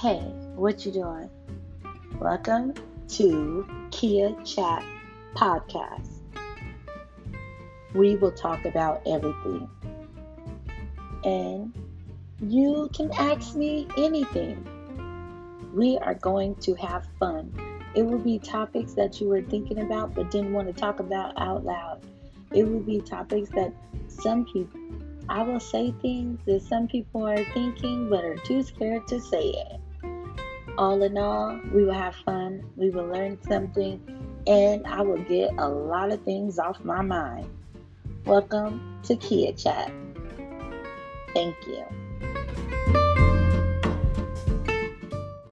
Hey, what you doing? Welcome to Kia Chat Podcast. We will talk about everything. And you can ask me anything. We are going to have fun. It will be topics that you were thinking about but didn't want to talk about out loud. It will be topics that some people, I will say things that some people are thinking but are too scared to say it. All in all, we will have fun, we will learn something, and I will get a lot of things off my mind. Welcome to Kia Chat. Thank you.